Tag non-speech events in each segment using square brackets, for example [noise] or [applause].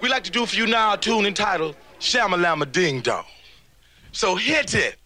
we like to do for you now a tune entitled Shamalama Ding Dong. So hit it.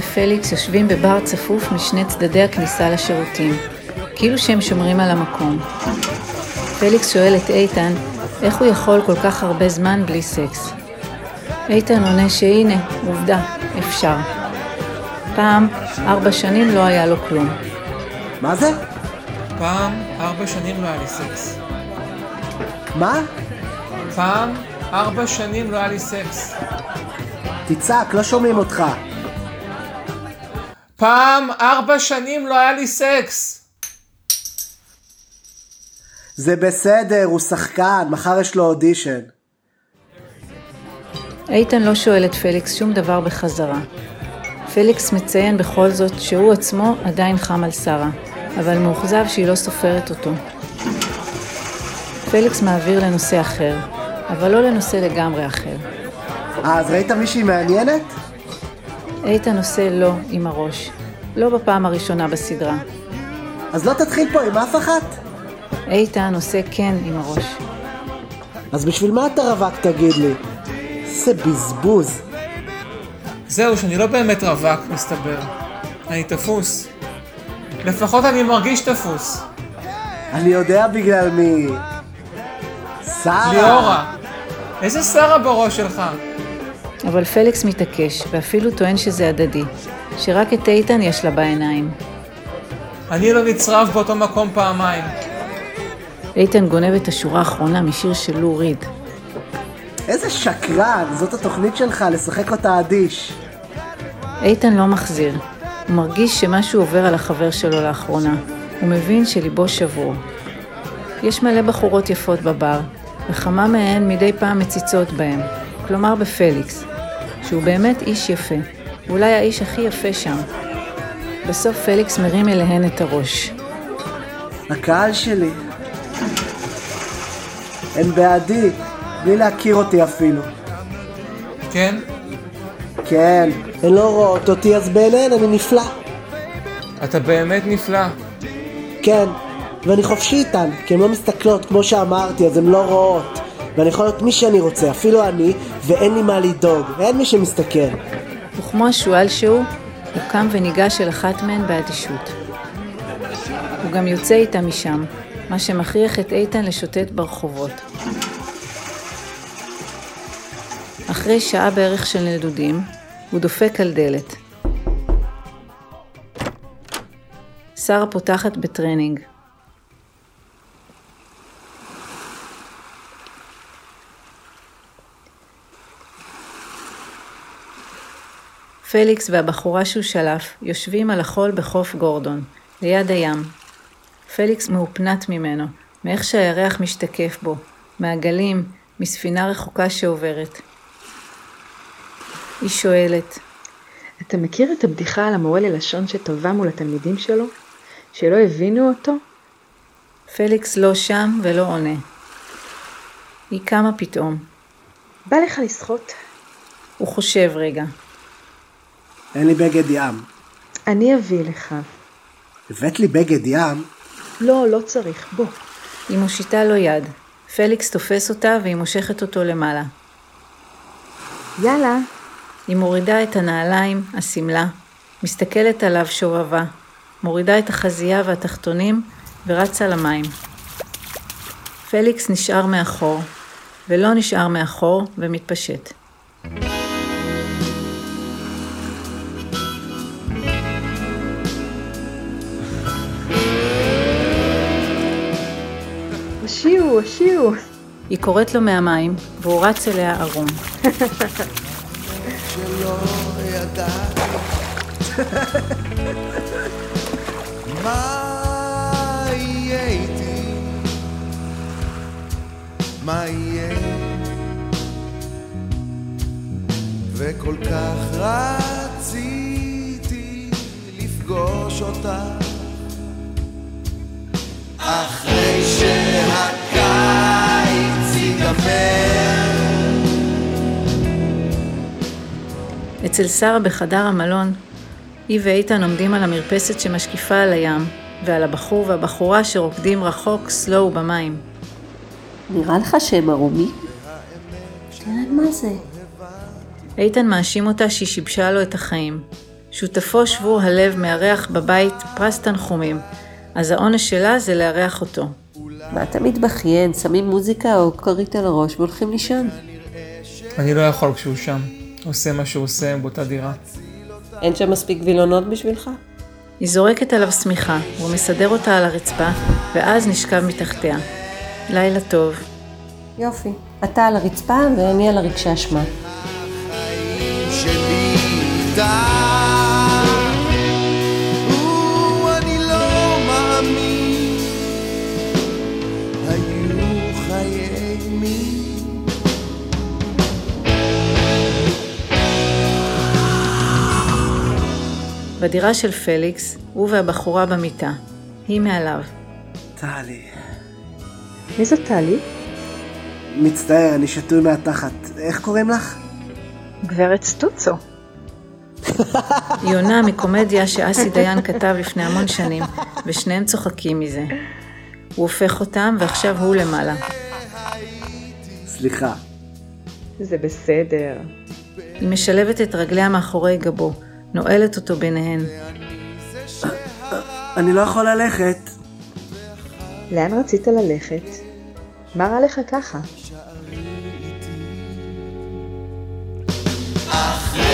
ופליקס יושבים בבר צפוף משני צדדי הכניסה לשירותים, כאילו שהם שומרים על המקום. פליקס שואל את איתן איך הוא יכול כל כך הרבה זמן בלי סקס. איתן עונה שהנה, עובדה, אפשר. פעם, ארבע שנים לא היה לו כלום. מה זה? פעם, ארבע שנים לא היה לי סקס. מה? פעם, ארבע שנים לא היה לי סקס. תצעק, לא שומעים אותך. פעם, ארבע שנים לא היה לי סקס. זה בסדר, הוא שחקן, מחר יש לו אודישן. איתן לא שואל את פליקס שום דבר בחזרה. פליקס מציין בכל זאת שהוא עצמו עדיין חם על שרה, אבל מאוכזב שהיא לא סופרת אותו. פליקס מעביר לנושא אחר, אבל לא לנושא לגמרי אחר. אה, אז ראית מישהי מעניינת? איתן עושה לא עם הראש, לא בפעם הראשונה בסדרה. אז לא תתחיל פה עם אף אחת? איתן עושה כן עם הראש. אז בשביל מה אתה רווק תגיד לי? איזה בזבוז. זהו, שאני לא באמת רווק, מסתבר. אני תפוס. לפחות אני מרגיש תפוס. אני יודע בגלל מי. שרה. ליאורה. איזה שרה בראש שלך? אבל פליקס מתעקש, ואפילו טוען שזה הדדי, שרק את איתן יש לה בעיניים. אני לא נצרב באותו מקום פעמיים. איתן גונב את השורה האחרונה משיר של לו ריד. איזה שקרן, זאת התוכנית שלך, לשחק אותה אדיש. איתן לא מחזיר. הוא מרגיש שמשהו עובר על החבר שלו לאחרונה. הוא מבין שליבו שבור. יש מלא בחורות יפות בבר, וכמה מהן מדי פעם מציצות בהם. כלומר בפליקס, שהוא באמת איש יפה. אולי האיש הכי יפה שם. בסוף פליקס מרים אליהן את הראש. הקהל שלי. הם בעדי, בלי להכיר אותי אפילו. כן? כן, הן לא רואות אותי, אז בעיניהן אני נפלא. אתה באמת נפלא. כן, ואני חופשי איתן, כי הן לא מסתכלות, כמו שאמרתי, אז הן לא רואות. ואני יכול להיות מי שאני רוצה, אפילו אני, ואין לי מה לדאוג, ואין מי שמסתכל. וכמו השועל שהוא, הוא קם וניגש אל אחת מהן באדישות. הוא גם יוצא איתה משם, מה שמכריח את איתן לשוטט ברחובות. אחרי שעה בערך של נדודים, הוא דופק על דלת. שרה פותחת בטרנינג. פליקס והבחורה שהוא שלף יושבים על החול בחוף גורדון, ליד הים. פליקס מהופנט ממנו, מאיך שהירח משתקף בו, מהגלים, מספינה רחוקה שעוברת. היא שואלת, אתה מכיר את הבדיחה על המורה ללשון שטבע מול התלמידים שלו? שלא הבינו אותו? פליקס לא שם ולא עונה. היא קמה פתאום. בא לך לשחות? הוא חושב רגע. אין לי בגד ים. אני אביא לך. הבאת לי בגד ים? לא, לא צריך, בוא. היא מושיטה לו יד. פליקס תופס אותה והיא מושכת אותו למעלה. יאללה. היא מורידה את הנעליים, השמלה, מסתכלת עליו שובבה, מורידה את החזייה והתחתונים ורץ על המים. פליקס נשאר מאחור, ולא נשאר מאחור ומתפשט. הושיעו. היא קוראת לו מהמים, והוא רץ אליה ערום. שלא [laughs] ידעתי מה יהיה איתי, מה יהיה וכל כך רציתי לפגוש אותה אחרי שהקיץ ייגמר אצל שרה בחדר המלון, היא ואיתן עומדים על המרפסת שמשקיפה על הים, ועל הבחור והבחורה שרוקדים רחוק סלואו במים. נראה לך שהם ערומים? תראה מה זה. איתן מאשים אותה שהיא שיבשה לו את החיים. שותפו שבור הלב מארח בבית פרס תנחומים, אז העונש שלה זה לארח אותו. מה אתה מתבכיין? שמים מוזיקה או כרית על הראש והולכים לישון. אני לא יכול כשהוא שם. עושה מה שהוא עושה באותה דירה. אין שם מספיק וילונות בשבילך? היא זורקת עליו שמיכה, והוא מסדר אותה על הרצפה, ואז נשכב מתחתיה. לילה טוב. יופי. אתה על הרצפה ואני על הרגשי אשמה. שלי בדירה של פליקס, הוא והבחורה במיטה. היא מעליו. טלי. מי זאת טלי? מצטער, אני שתוי מהתחת. איך קוראים לך? גברת סטוצו. היא עונה מקומדיה שאסי דיין כתב לפני המון שנים, ושניהם צוחקים מזה. הוא הופך אותם, ועכשיו הוא למעלה. סליחה. זה בסדר. היא משלבת את רגליה מאחורי גבו, נועלת אותו ביניהן. אני לא יכול ללכת. לאן רצית ללכת? מה רע לך ככה? אחרי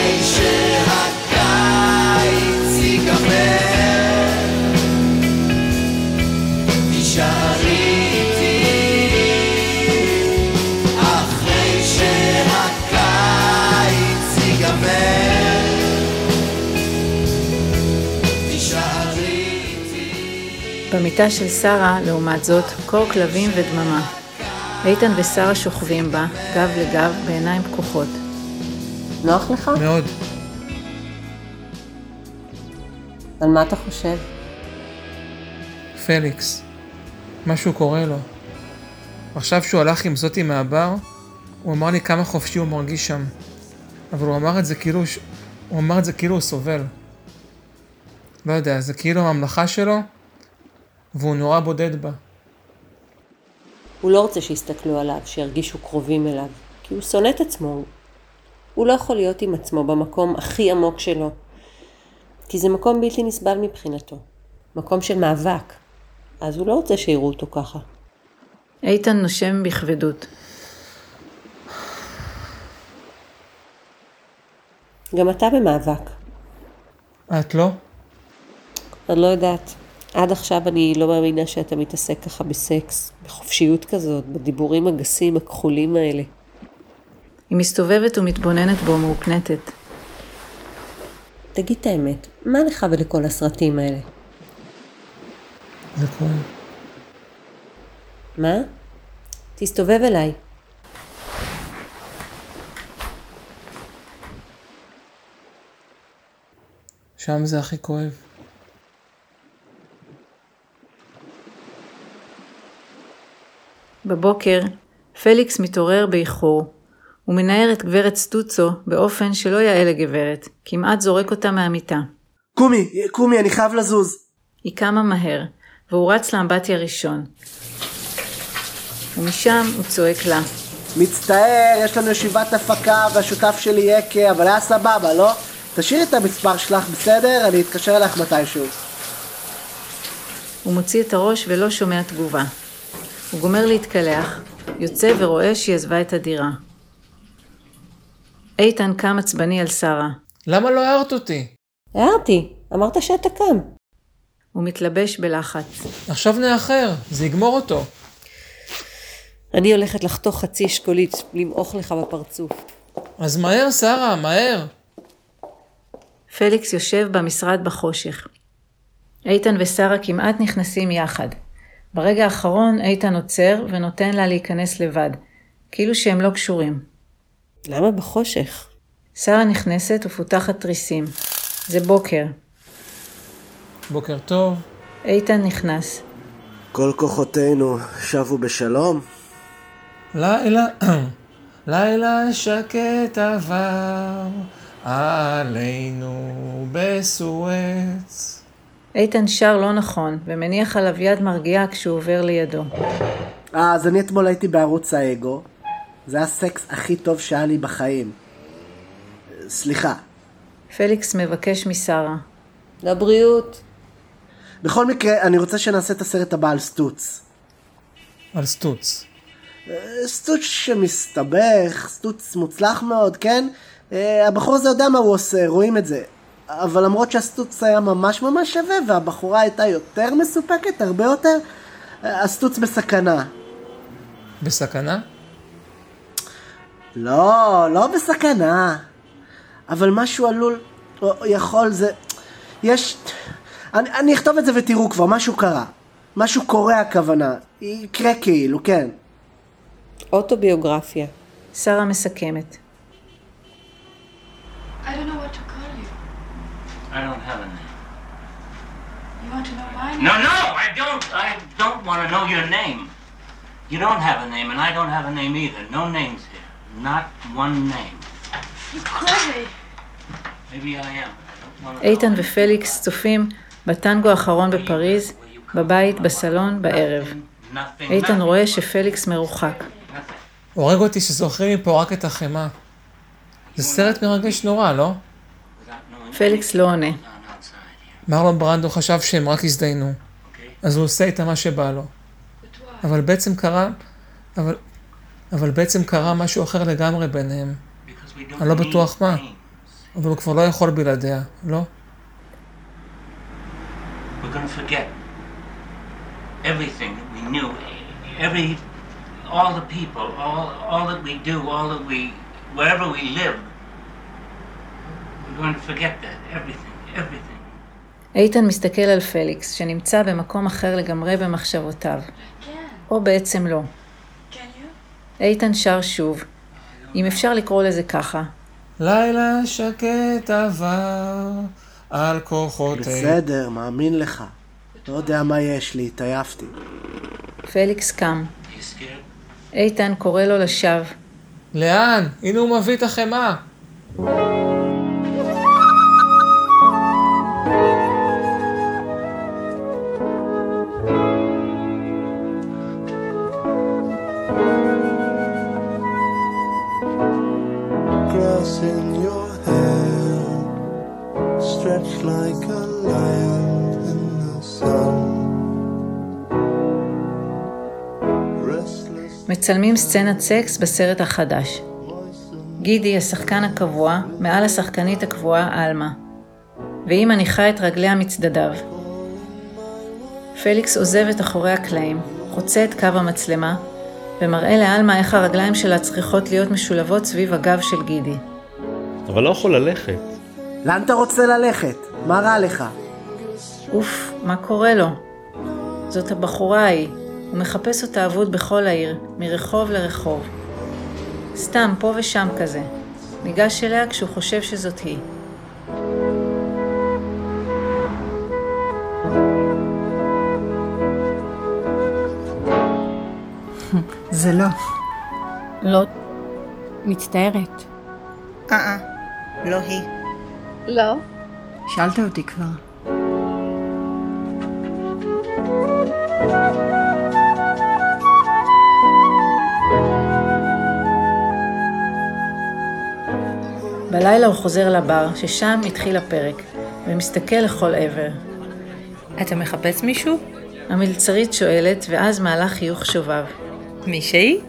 במיטה של שרה, לעומת זאת, קור כלבים ודממה. איתן ושרה שוכבים בה, גב לגב, בעיניים פקוחות. נוח לך? מאוד. על מה אתה חושב? פליקס. משהו קורה לו. עכשיו שהוא הלך עם זאתי מהבר, הוא אמר לי כמה חופשי הוא מרגיש שם. אבל הוא אמר את זה כאילו, הוא אמר את זה כאילו הוא סובל. לא יודע, זה כאילו הממלכה שלו, והוא נורא בודד בה. הוא לא רוצה שיסתכלו עליו, שירגישו קרובים אליו, כי הוא שונא את עצמו. הוא לא יכול להיות עם עצמו במקום הכי עמוק שלו, כי זה מקום בלתי נסבל מבחינתו. מקום של מאבק. אז הוא לא רוצה שיראו אותו ככה. איתן נושם בכבדות. גם אתה במאבק. את לא? אני לא יודעת. עד עכשיו אני לא מאמינה שאתה מתעסק ככה בסקס, בחופשיות כזאת, בדיבורים הגסים, הכחולים האלה. היא מסתובבת ומתבוננת בו מהוקנטת. תגיד את האמת, מה לך ולכל הסרטים האלה? זה כואב. מה? תסתובב אליי. שם זה הכי כואב. בבוקר, פליקס מתעורר באיחור. הוא מנער את גברת סטוצו באופן שלא יאה לגברת, כמעט זורק אותה מהמיטה. קומי, קומי, אני חייב לזוז. היא קמה מהר, והוא רץ לאמבטיה ראשון. ומשם הוא צועק לה. מצטער, יש לנו ישיבת הפקה והשותף שלי יקה, אבל היה סבבה, לא? תשאירי את המספר שלך, בסדר? אני אתקשר אלייך מתישהו. הוא מוציא את הראש ולא שומע תגובה. הוא גומר להתקלח, יוצא ורואה שהיא עזבה את הדירה. איתן קם עצבני על שרה. למה לא הערת אותי? הערתי, אמרת שאתה קם. הוא מתלבש בלחץ. עכשיו נאחר, זה יגמור אותו. אני הולכת לחתוך חצי אשכולית, למעוך לך בפרצוף. אז מהר, שרה, מהר. פליקס יושב במשרד בחושך. איתן ושרה כמעט נכנסים יחד. ברגע האחרון איתן עוצר ונותן לה להיכנס לבד, כאילו שהם לא קשורים. למה בחושך? שרה נכנסת ופותחת תריסים. זה בוקר. בוקר טוב. איתן נכנס. כל כוחותינו שבו בשלום? לילה, [clears throat] לילה שקט עבר עלינו בסואץ. איתן שר לא נכון, ומניח עליו יד מרגיעה כשהוא עובר לידו. אה, אז אני אתמול הייתי בערוץ האגו. זה הסקס הכי טוב שהיה לי בחיים. סליחה. פליקס מבקש משרה. לבריאות. בכל מקרה, אני רוצה שנעשה את הסרט הבא על סטוץ. על סטוץ. סטוץ שמסתבך, סטוץ מוצלח מאוד, כן? אה, הבחור הזה יודע מה הוא עושה, רואים את זה. אבל למרות שהסטוץ היה ממש ממש שווה והבחורה הייתה יותר מסופקת, הרבה יותר, הסטוץ בסכנה. בסכנה? לא, לא בסכנה. אבל משהו עלול, או יכול, זה... יש... אני, אני אכתוב את זה ותראו כבר, משהו קרה. משהו קורה הכוונה. יקרה כאילו, כן. אוטוביוגרפיה. שרה מסכמת. I don't know what to call you. I don't have a name. You want to know my name? No, no, I don't. I don't want to know your name. You don't have a name, and I don't have a name either. No names here. Not one name. You're crazy. Maybe I am. איתן ופליקס צופים בטנגו האחרון בפריז, בבית, בסלון, בערב. Nothing. איתן. רואה שפליקס מרוחק. Nothing. הורג אותי שזוכרים מפה רק את החמאה. זה סרט מרגש נורא, לא? פליקס לא עונה. מרלון ברנדו חשב שהם רק הזדיינו. Okay? אז הוא עושה איתם מה שבא לו. אבל בעצם קרה... אבל... אבל בעצם קרה משהו אחר לגמרי ביניהם. אני לא בטוח מה. אבל הוא כבר לא יכול בלעדיה, לא? Everything that we knew, every, all the people, all, all that we do, all that we, wherever we live. We're going to forget that, everything, everything. איתן מסתכל על פליקס, שנמצא במקום אחר לגמרי במחשבותיו. Again. או בעצם לא. Can you? איתן שר שוב, אם אפשר לקרוא לזה ככה. לילה שקט עבר על כוחותינו. בסדר, מאמין לך. לא יודע מה יש לי, התעייפתי. פליקס קם. איתן קורא לו לשווא. לאן? הנה הוא מביא את החמאה. מצלמים סצנת סקס בסרט החדש. גידי, השחקן הקבוע, מעל השחקנית הקבועה עלמה. והיא מניחה את רגליה מצדדיו. פליקס עוזב את אחורי הקלעים, חוצה את קו המצלמה, ומראה לעלמה איך הרגליים שלה צריכות להיות משולבות סביב הגב של גידי. אבל לא יכול ללכת. לאן אתה רוצה ללכת? מה רע לך? אוף, מה קורה לו? זאת הבחורה ההיא. הוא מחפש אותה אבוד בכל העיר, מרחוב לרחוב. סתם, פה ושם כזה. ניגש אליה כשהוא חושב שזאת היא. [laughs] זה לא. לא. מצטערת. אה-אה, לא היא. לא. שאלת אותי כבר. בלילה הוא חוזר לבר, ששם התחיל הפרק, ומסתכל לכל עבר. אתה מחפש מישהו? המלצרית שואלת, ואז מעלה חיוך שובב. מישהי?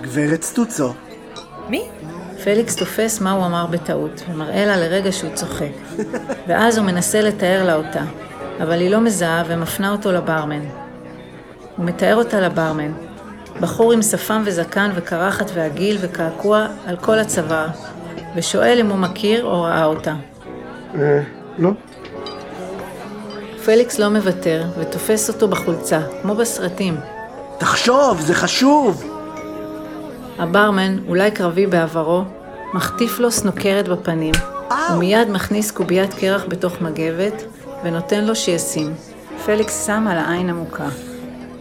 גברת סטוצו. מי? פליקס תופס מה הוא אמר בטעות, ומראה לה לרגע שהוא צוחק. ואז הוא מנסה לתאר לה אותה, אבל היא לא מזהה ומפנה אותו לברמן. הוא מתאר אותה לברמן. בחור עם שפם וזקן וקרחת ועגיל וקעקוע על כל הצוואר, ושואל אם הוא מכיר או ראה אותה. אה, לא. פליקס לא מוותר, ותופס אותו בחולצה, כמו בסרטים. תחשוב, זה חשוב! הברמן, אולי קרבי בעברו, מחטיף לו סנוקרת בפנים, ומיד מכניס קוביית קרח בתוך מגבת, ונותן לו שישים. פליקס שם על העין עמוקה.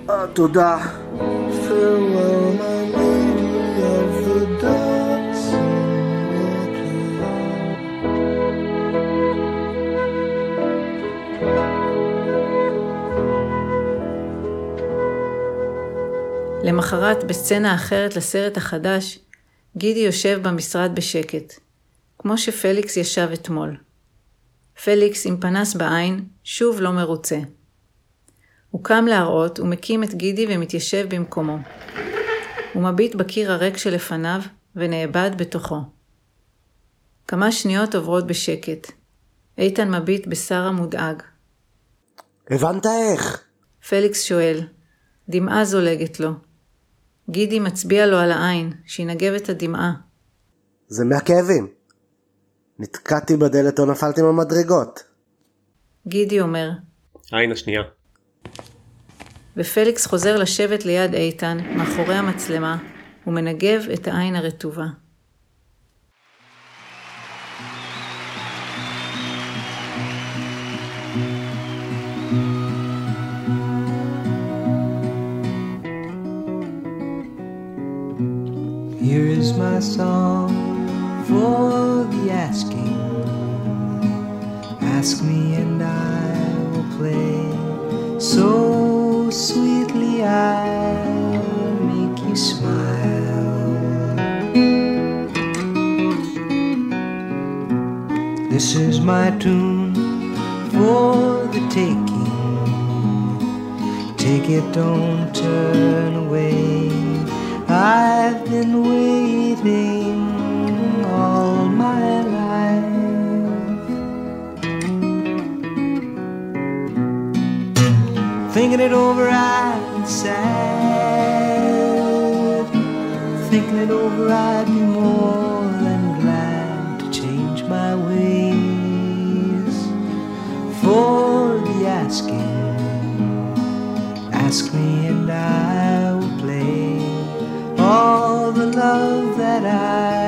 אה, תודה. למחרת, בסצנה אחרת לסרט החדש, גידי יושב במשרד בשקט, כמו שפליקס ישב אתמול. פליקס עם פנס בעין, שוב לא מרוצה. הוא קם להראות ומקים את גידי ומתיישב במקומו. הוא מביט בקיר הריק שלפניו ונאבד בתוכו. כמה שניות עוברות בשקט. איתן מביט בשרה מודאג. הבנת איך? פליקס שואל. דמעה זולגת לו. גידי מצביע לו על העין, שינגב את הדמעה. זה מהכאבים. נתקעתי בדלת או נפלתי מהמדרגות. גידי אומר, העין השנייה. ופליקס חוזר לשבת ליד איתן, מאחורי המצלמה, ומנגב את העין הרטובה. Song for the asking. Ask me and I will play so sweetly I'll make you smile. This is my tune for the taking. Take it, don't turn away. I've been waiting all my life. Thinking it over, I'm sad. Thinking it that I